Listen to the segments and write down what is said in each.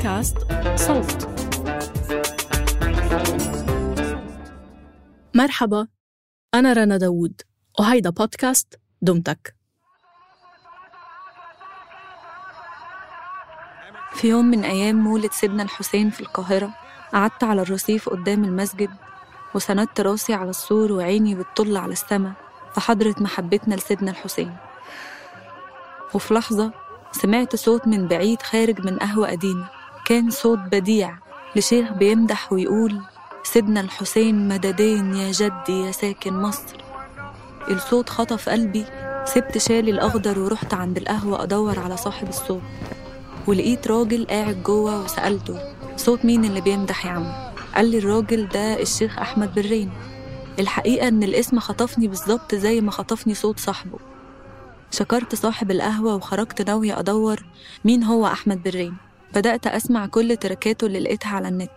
بودكاست صوت. مرحبا أنا رنا داوود وهيدا بودكاست دمتك. في يوم من أيام مولد سيدنا الحسين في القاهرة قعدت على الرصيف قدام المسجد وسندت راسي على السور وعيني بتطل على السما في حضرة محبتنا لسيدنا الحسين. وفي لحظة سمعت صوت من بعيد خارج من قهوة قديمة. كان صوت بديع لشيخ بيمدح ويقول سيدنا الحسين مددين يا جدي يا ساكن مصر. الصوت خطف قلبي سبت شالي الأخضر ورحت عند القهوة أدور على صاحب الصوت. ولقيت راجل قاعد جوه وسألته صوت مين اللي بيمدح يا عم؟ قال لي الراجل ده الشيخ أحمد برين. الحقيقة إن الاسم خطفني بالظبط زي ما خطفني صوت صاحبه. شكرت صاحب القهوة وخرجت ناوية أدور مين هو أحمد برين. بدأت أسمع كل تركاته اللي لقيتها على النت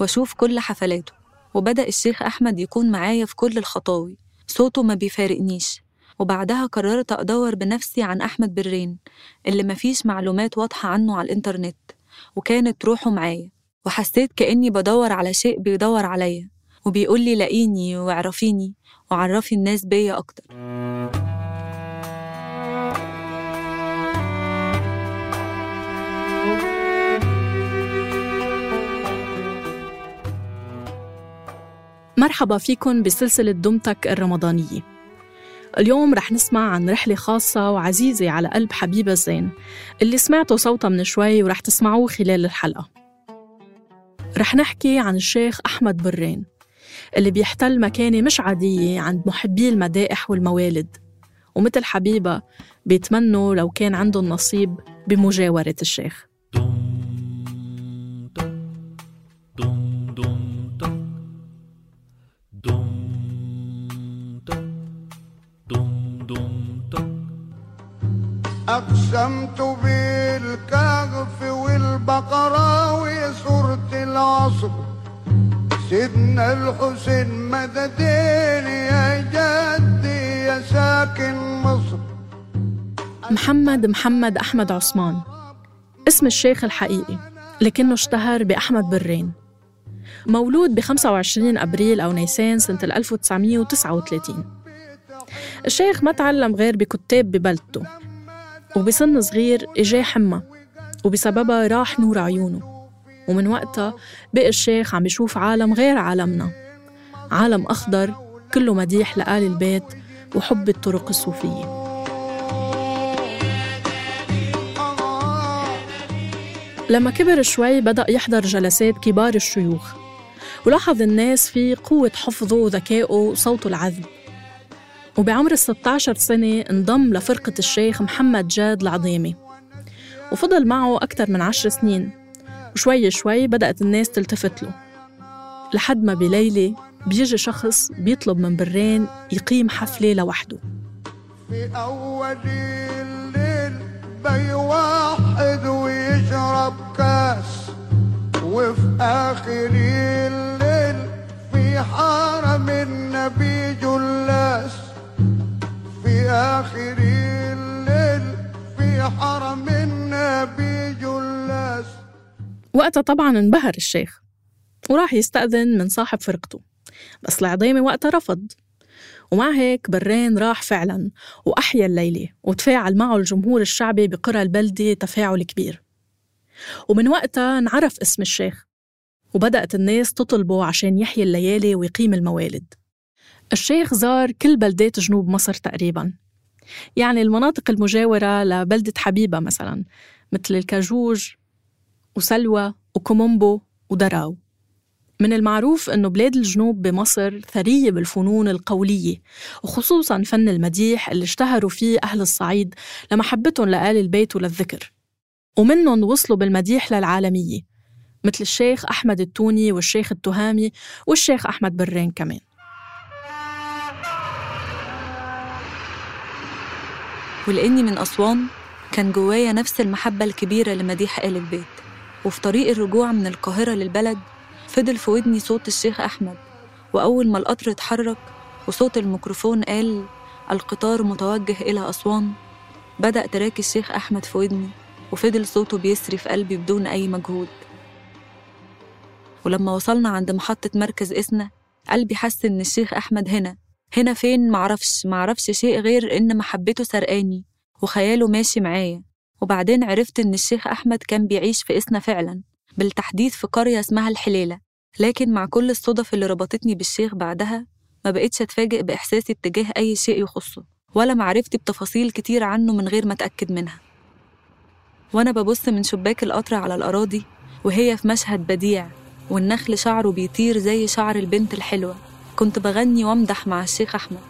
وأشوف كل حفلاته وبدأ الشيخ أحمد يكون معايا في كل الخطاوي. صوته ما بيفارقنيش. وبعدها قررت أدور بنفسي عن أحمد برين اللي مفيش معلومات واضحة عنه على الإنترنت وكانت روحه معايا. وحسيت كأني بدور على شيء بيدور عليا وبيقول لي لاقيني واعرفيني وعرفي الناس بيا أكتر. مرحبا فيكن بسلسلة دمتك الرمضانية. اليوم رح نسمع عن رحلة خاصة وعزيزة على قلب حبيبة زين اللي سمعتوا صوتها من شوي ورح تسمعوه خلال الحلقة. رح نحكي عن الشيخ أحمد برين اللي بيحتل مكانة مش عادية عند محبي المدائح والموالد. ومثل حبيبة بيتمنوا لو كان عندهم نصيب بمجاورة الشيخ. أقسمت بالكهف والبقرة وسورة العصر سيدنا الحسين مددين يا جدي يا ساكن مصر. محمد محمد أحمد عثمان. اسم الشيخ الحقيقي لكنه اشتهر بأحمد برين. مولود ب 25 أبريل أو نيسان سنة 1939 الشيخ ما تعلم غير بكتاب ببلدته. وبسن صغير إجاه حمى وبسببها راح نور عيونه. ومن وقتها بقى الشيخ عم بيشوف عالم غير عالمنا. عالم أخضر كله مديح لآل البيت وحب الطرق الصوفية. لما كبر شوي بدأ يحضر جلسات كبار الشيوخ. ولاحظ الناس في قوة حفظه وذكائه وصوته العذب. وبعمر ال 16 سنة انضم لفرقة الشيخ محمد جاد العظيمي. وفضل معه أكثر من عشر سنين. وشوي شوي بدأت الناس تلتفت له. لحد ما بليلة بيجي شخص بيطلب من برين يقيم حفلة لوحده. في أول الليل بيوحد ويشرب كاس. وفي آخر الليل في حرم النبي جلاس وقتها طبعا انبهر الشيخ وراح يستأذن من صاحب فرقته. بس العظيمة وقتها رفض. ومع هيك برين راح فعلا وأحيا الليلة وتفاعل معه الجمهور الشعبي بقرى البلدة تفاعل كبير. ومن وقتها انعرف اسم الشيخ وبدأت الناس تطلبه عشان يحيي الليالي ويقيم الموالد. الشيخ زار كل بلدات جنوب مصر تقريباً. يعني المناطق المجاورة لبلدة حبيبة مثلاً مثل الكاجوج وسلوى وكومومبو ودراو. من المعروف أنه بلاد الجنوب بمصر ثرية بالفنون القولية وخصوصا فن المديح اللي اشتهروا فيه أهل الصعيد لمحبتهم لآل البيت وللذكر. ومنهم وصلوا بالمديح للعالمية مثل الشيخ أحمد التوني والشيخ التهامي والشيخ أحمد برين كمان. ولأني من أسوان كان جوايا نفس المحبة الكبيرة لمديح آل البيت. وفي طريق الرجوع من القاهرة للبلد فضل في ودني صوت الشيخ أحمد وأول ما القطر اتحرك وصوت الميكروفون قال القطار متوجه إلى أسوان بدأ تراك الشيخ أحمد في ودني وفضل صوته بيسري في قلبي بدون أي مجهود. ولما وصلنا عند محطة مركز إسنا قلبي حس إن الشيخ أحمد هنا. هنا فين؟ معرفش معرفش شيء غير إن محبته سرقاني وخياله ماشي معايا. وبعدين عرفت إن الشيخ أحمد كان بيعيش في إسنا فعلا بالتحديد في قرية اسمها الحليلة. لكن مع كل الصدف اللي ربطتني بالشيخ بعدها ما بقتش أتفاجئ بإحساسي اتجاه أي شيء يخصه ولا معرفتي بتفاصيل كتير عنه من غير ما أتأكد منها. وأنا ببص من شباك القطر على الأراضي وهي في مشهد بديع والنخل شعره بيطير زي شعر البنت الحلوة. كنت بغني وامدح مع الشيخ أحمد.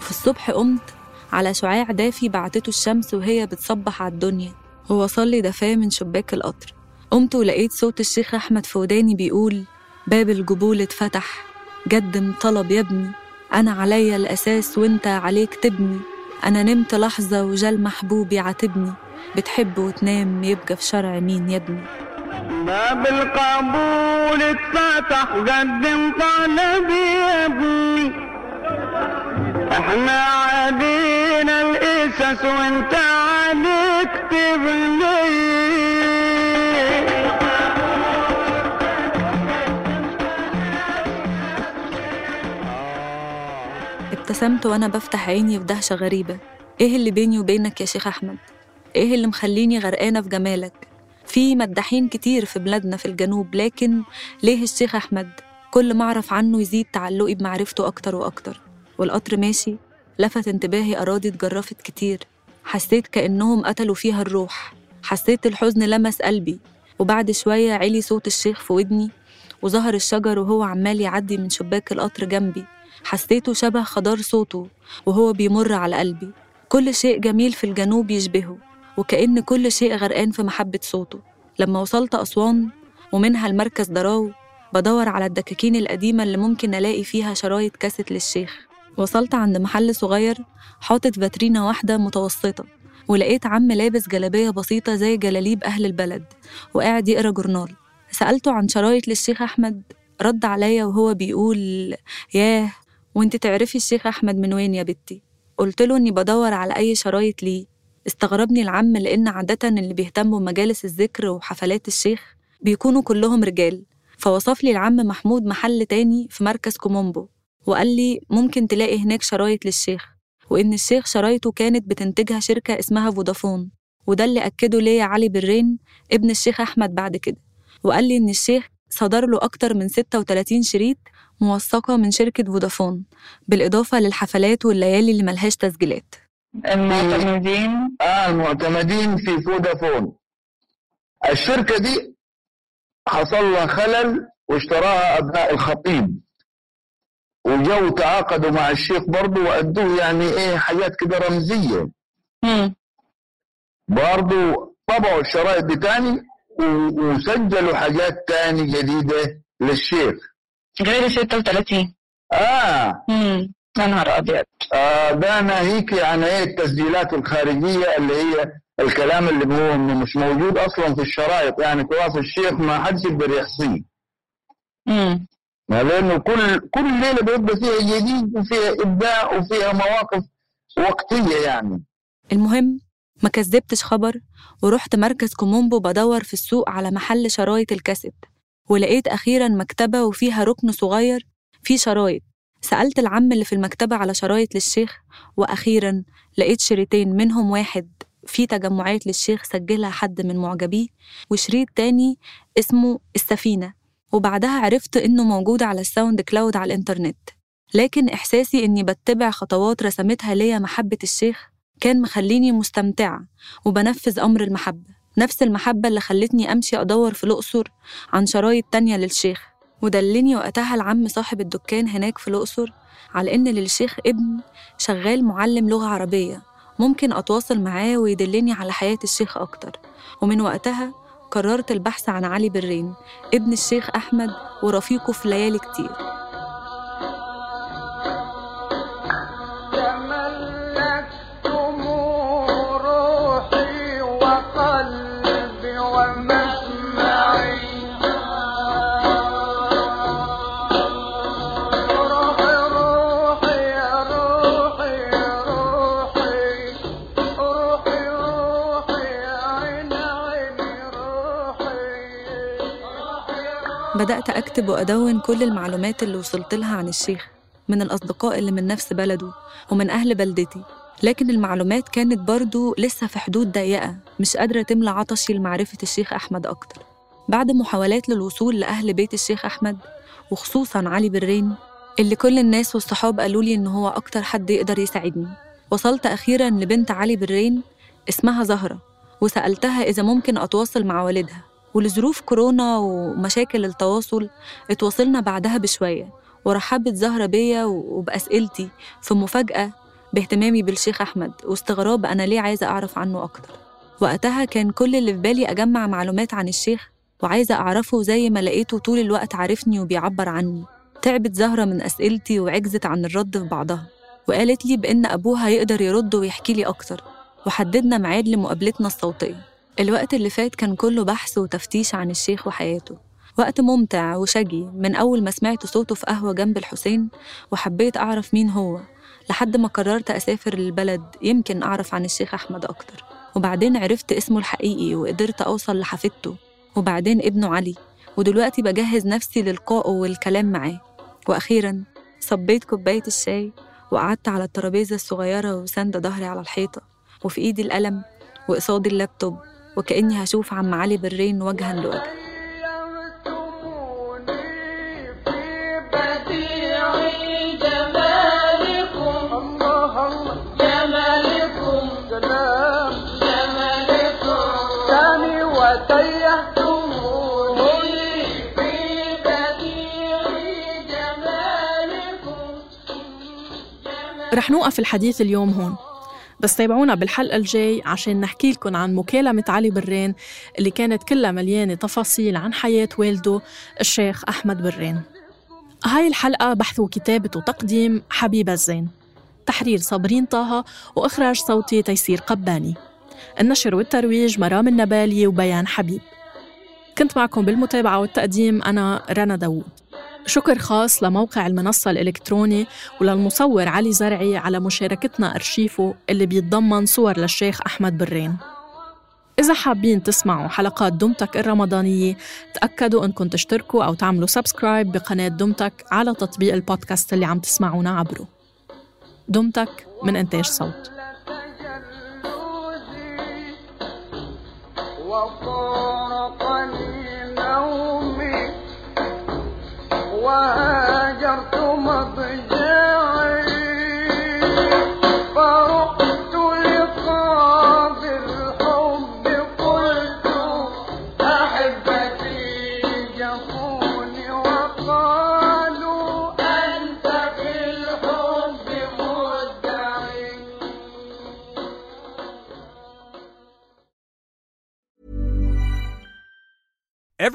في الصبح قمت على شعاع دافي بعتته الشمس وهي بتصبح على الدنيا. ووصل لي دفاه من شباك القطر. قمت ولقيت صوت الشيخ أحمد في وداني بيقول باب الجبول اتفتح. قدم طلب يا ابني. أنا عليا الأساس وانت عليك تبني. أنا نمت لحظة وجال محبوبي عاتبني بتحب وتنام يبقى في شرع مين يا ابني؟ باب القبول اتفتح. قدم طلبي يا ابني. إحنا عادينا الاسس وانت عليك تبني ابتسمت وأنا بفتح عيني في دهشة غريبة إيه اللي بيني وبينك يا شيخ أحمد؟ إيه اللي مخليني غرقانة في جمالك؟ في مداحين كتير في بلادنا في الجنوب لكن ليه الشيخ أحمد؟ كل ما أعرف عنه يزيد تعلقي بمعرفته أكتر وأكتر والقطر ماشي لفت انتباهي أراضي اتجرفت كتير. حسيت كأنهم قتلوا فيها الروح. حسيت الحزن لمس قلبي. وبعد شوية علي صوت الشيخ في ودني وظهر الشجر وهو عمال يعدي من شباك القطر جنبي. حسيته شبه خضار صوته وهو بيمر على قلبي. كل شيء جميل في الجنوب يشبهه وكأن كل شيء غرقان في محبة صوته. لما وصلت أسوان ومنها المركز دراو بدور على الدكاكين القديمة اللي ممكن ألاقي فيها شرايط كاسيت للشيخ. وصلت عند محل صغير حاطط فاترينا واحدة متوسطة ولقيت عم لابس جلابية بسيطة زي جلاليب أهل البلد وقاعد يقرأ جورنال. سألته عن شرايط للشيخ أحمد رد عليا وهو بيقول ياه وإنت تعرفي الشيخ أحمد من وين يا بنتي؟ قلت له إني بدور على أي شرايط ليه. استغربني العم لأن عادة اللي بيهتموا بمجالس الذكر وحفلات الشيخ بيكونوا كلهم رجال. فوصف لي العم محمود محل تاني في مركز كومومبو. وقال لي ممكن تلاقي هناك شرايط للشيخ وإن الشيخ شرايطه كانت بتنتجها شركة اسمها فودافون وده اللي أكده ليا علي برين ابن الشيخ أحمد بعد كده وقال لي إن الشيخ صدر له أكتر من 36 شريط موثقة من شركة فودافون بالإضافة للحفلات والليالي اللي ملهاش تسجيلات. المعتمدين آه المعتمدين في فودافون. الشركة دي حصل لها خلل واشتراها أبناء الخطيب. وجو تعاقدوا مع الشيخ برضه وأدوه يعني إيه حاجات كده رمزية. برضه طبعوا الشرايط دي تاني وسجلوا حاجات تاني جديدة للشيخ. غير 36 آه. امم يا نهار أبيض. آه ده ناهيك عن إيه التسجيلات الخارجية اللي هي الكلام اللي هو مش موجود أصلا في الشرايط يعني تراث الشيخ ما حدش يقدر يحصيه. امم لأنه كل كل ليلة بيبقى فيها جديد وفيها إبداع وفيها مواقف وقتية يعني. المهم ما كذبتش خبر ورحت مركز كومومبو بدور في السوق على محل شرايط الكاسيت ولقيت أخيرا مكتبة وفيها ركن صغير فيه شرايط. سألت العم اللي في المكتبة على شرايط للشيخ وأخيرا لقيت شريطين منهم واحد في تجمعات للشيخ سجلها حد من معجبيه وشريط تاني اسمه السفينة. وبعدها عرفت إنه موجود على ال SoundCloud على الإنترنت. لكن إحساسي إني بتبع خطوات رسمتها ليا محبة الشيخ كان مخليني مستمتعة وبنفذ أمر المحبة نفس المحبة اللي خلتني أمشي أدور في الأقصر عن شرايط تانية للشيخ ودلني وقتها العم صاحب الدكان هناك في الأقصر على إن للشيخ ابن شغال معلم لغة عربية ممكن أتواصل معاه ويدلني على حياة الشيخ أكتر ومن وقتها قررت البحث عن علي برين ابن الشيخ أحمد ورفيقه في ليالي كتير. بدأت أكتب وأدون كل المعلومات اللي وصلت لها عن الشيخ من الأصدقاء اللي من نفس بلده ومن أهل بلدتي. لكن المعلومات كانت برضو لسه في حدود ضيقة مش قادرة تملى عطشي لمعرفة الشيخ أحمد أكتر. بعد محاولات للوصول لأهل بيت الشيخ أحمد وخصوصا علي برين اللي كل الناس والصحاب قالوا لي إن هو أكتر حد يقدر يساعدني. وصلت أخيرا لبنت علي برين اسمها زهرة وسألتها إذا ممكن أتواصل مع والدها. ولظروف كورونا ومشاكل التواصل اتواصلنا بعدها بشوية ورحبت زهرة بيا وبأسئلتي في مفاجأة باهتمامي بالشيخ أحمد واستغراب أنا ليه عايزة أعرف عنه أكتر. وقتها كان كل اللي في بالي أجمع معلومات عن الشيخ وعايزة أعرفه زي ما لقيته طول الوقت عارفني وبيعبر عني. تعبت زهرة من أسئلتي وعجزت عن الرد في بعضها وقالت لي بإن أبوها يقدر يرد ويحكي لي أكتر وحددنا ميعاد لمقابلتنا الصوتية. الوقت اللي فات كان كله بحث وتفتيش عن الشيخ وحياته. وقت ممتع وشجي من أول ما سمعت صوته في قهوة جنب الحسين وحبيت أعرف مين هو لحد ما قررت أسافر للبلد يمكن أعرف عن الشيخ أحمد أكتر. وبعدين عرفت اسمه الحقيقي وقدرت أوصل لحفيدته. وبعدين ابنه علي. ودلوقتي بجهز نفسي للقائه والكلام معاه. وأخيرا صبيت كوباية الشاي وقعدت على الترابيزة الصغيرة وساندة ظهري على الحيطة. وفي إيدي القلم وقصادي اللابتوب. وكأني هشوف عم علي برين وجها لوجه. رح نوقف الحديث اليوم هون. بس تابعونا بالحلقة الجاي عشان نحكي لكم عن مكالمة علي برين اللي كانت كلها مليانة تفاصيل عن حياة والده الشيخ أحمد برين. هاي الحلقة بحث وكتابة وتقديم حبيبة الزين. تحرير صابرين طه وإخراج صوتي تيسير قباني. النشر والترويج مرام النبالي وبيان حبيب. كنت معكم بالمتابعة والتقديم أنا رنا داوود. شكر خاص لموقع المنصة الإلكتروني وللمصور علي زرعي على مشاركتنا أرشيفه اللي بيتضمن صور للشيخ أحمد برين. إذا حابين تسمعوا حلقات دمتك الرمضانية تأكدوا أنكم تشتركوا أو تعملوا subscribe بقناة دمتك على تطبيق البودكاست اللي عم تسمعونا عبره. دمتك من إنتاج صوت. تجلدي 我